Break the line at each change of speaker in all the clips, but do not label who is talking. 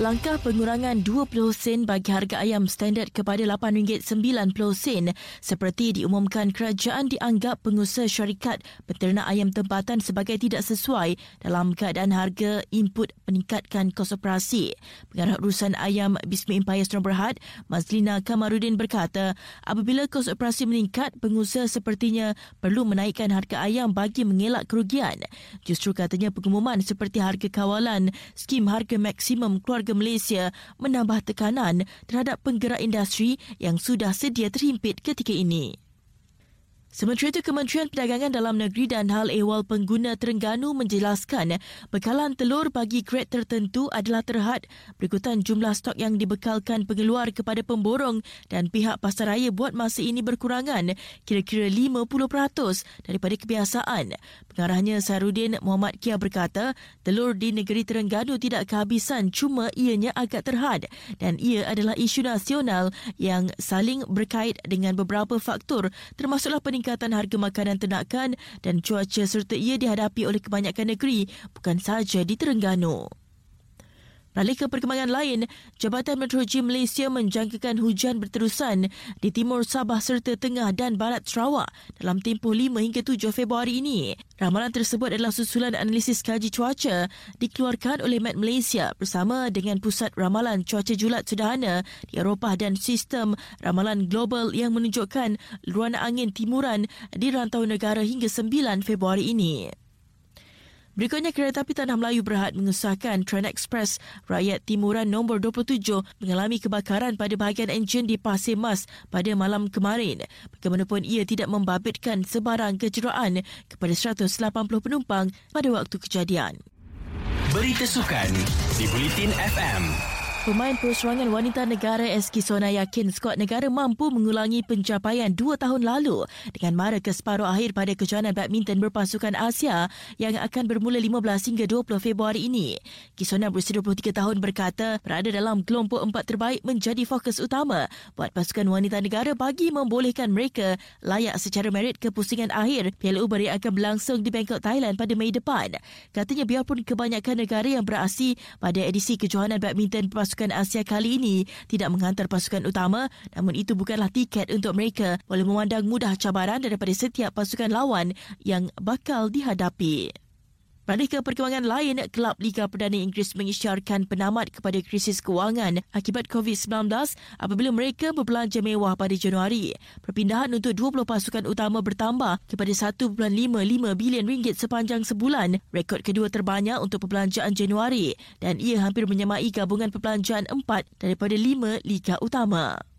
Langkah pengurangan 20 sen bagi harga ayam standard kepada RM8.90 sen seperti diumumkan kerajaan dianggap pengusaha syarikat penternak ayam tempatan sebagai tidak sesuai dalam keadaan harga input meningkatkan kos operasi. Pengarah urusan ayam Bismi Empire Strong Berhad, Mazlina Kamarudin berkata, apabila kos operasi meningkat, pengusaha sepertinya perlu menaikkan harga ayam bagi mengelak kerugian. Justru katanya pengumuman seperti harga kawalan, skim harga maksimum keluarga warga Malaysia menambah tekanan terhadap penggerak industri yang sudah sedia terhimpit ketika ini. Sementara itu, Kementerian Perdagangan Dalam Negeri dan Hal Ehwal Pengguna Terengganu menjelaskan bekalan telur bagi grade tertentu adalah terhad berikutan jumlah stok yang dibekalkan pengeluar kepada pemborong dan pihak pasaraya buat masa ini berkurangan kira-kira 50% daripada kebiasaan. Pengarahnya Sarudin Muhammad Kia berkata, telur di negeri Terengganu tidak kehabisan cuma ianya agak terhad dan ia adalah isu nasional yang saling berkait dengan beberapa faktor termasuklah peningkatan peningkatan harga makanan ternakan dan cuaca serta ia dihadapi oleh kebanyakan negeri bukan sahaja di Terengganu. Balik ke perkembangan lain, Jabatan Meteorologi Malaysia menjangkakan hujan berterusan di timur Sabah serta tengah dan barat Sarawak dalam tempoh 5 hingga 7 Februari ini. Ramalan tersebut adalah susulan analisis kaji cuaca dikeluarkan oleh Met Malaysia bersama dengan Pusat Ramalan Cuaca Julat Sederhana di Eropah dan Sistem Ramalan Global yang menunjukkan luaran angin timuran di rantau negara hingga 9 Februari ini. Berikutnya, kereta api Tanah Melayu Berhad mengesahkan Trans Express Rakyat Timuran nombor 27 mengalami kebakaran pada bahagian enjin di Pasir Mas pada malam kemarin. Bagaimanapun ia tidak membabitkan sebarang kejeraan kepada 180 penumpang pada waktu kejadian.
Berita Sukan di Bulletin FM.
Pemain perserangan wanita negara SK Sona yakin skuad negara mampu mengulangi pencapaian dua tahun lalu dengan mara ke separuh akhir pada kejohanan badminton berpasukan Asia yang akan bermula 15 hingga 20 Februari ini. Kisona berusia 23 tahun berkata berada dalam kelompok empat terbaik menjadi fokus utama buat pasukan wanita negara bagi membolehkan mereka layak secara merit ke pusingan akhir Piala Uber yang akan berlangsung di Bangkok, Thailand pada Mei depan. Katanya biarpun kebanyakan negara yang beraksi pada edisi kejohanan badminton berpasukan pasukan Asia kali ini tidak menghantar pasukan utama namun itu bukanlah tiket untuk mereka boleh memandang mudah cabaran daripada setiap pasukan lawan yang bakal dihadapi. Balik ke perkembangan lain, Kelab Liga Perdana Inggeris mengisyarkan penamat kepada krisis kewangan akibat COVID-19 apabila mereka berbelanja mewah pada Januari. Perpindahan untuk 20 pasukan utama bertambah kepada 1.55 bilion ringgit sepanjang sebulan, rekod kedua terbanyak untuk perbelanjaan Januari dan ia hampir menyamai gabungan perbelanjaan empat daripada lima liga utama.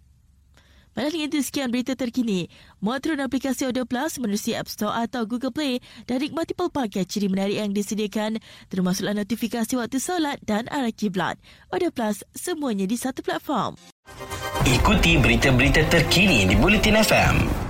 Pada dengan itu sekian berita terkini. Muat turun aplikasi Audio Plus menerusi App Store atau Google Play dan nikmati pelbagai ciri menarik yang disediakan termasuklah notifikasi waktu solat dan arah kiblat. Audio Plus semuanya di satu platform.
Ikuti berita-berita terkini di Bulletin FM.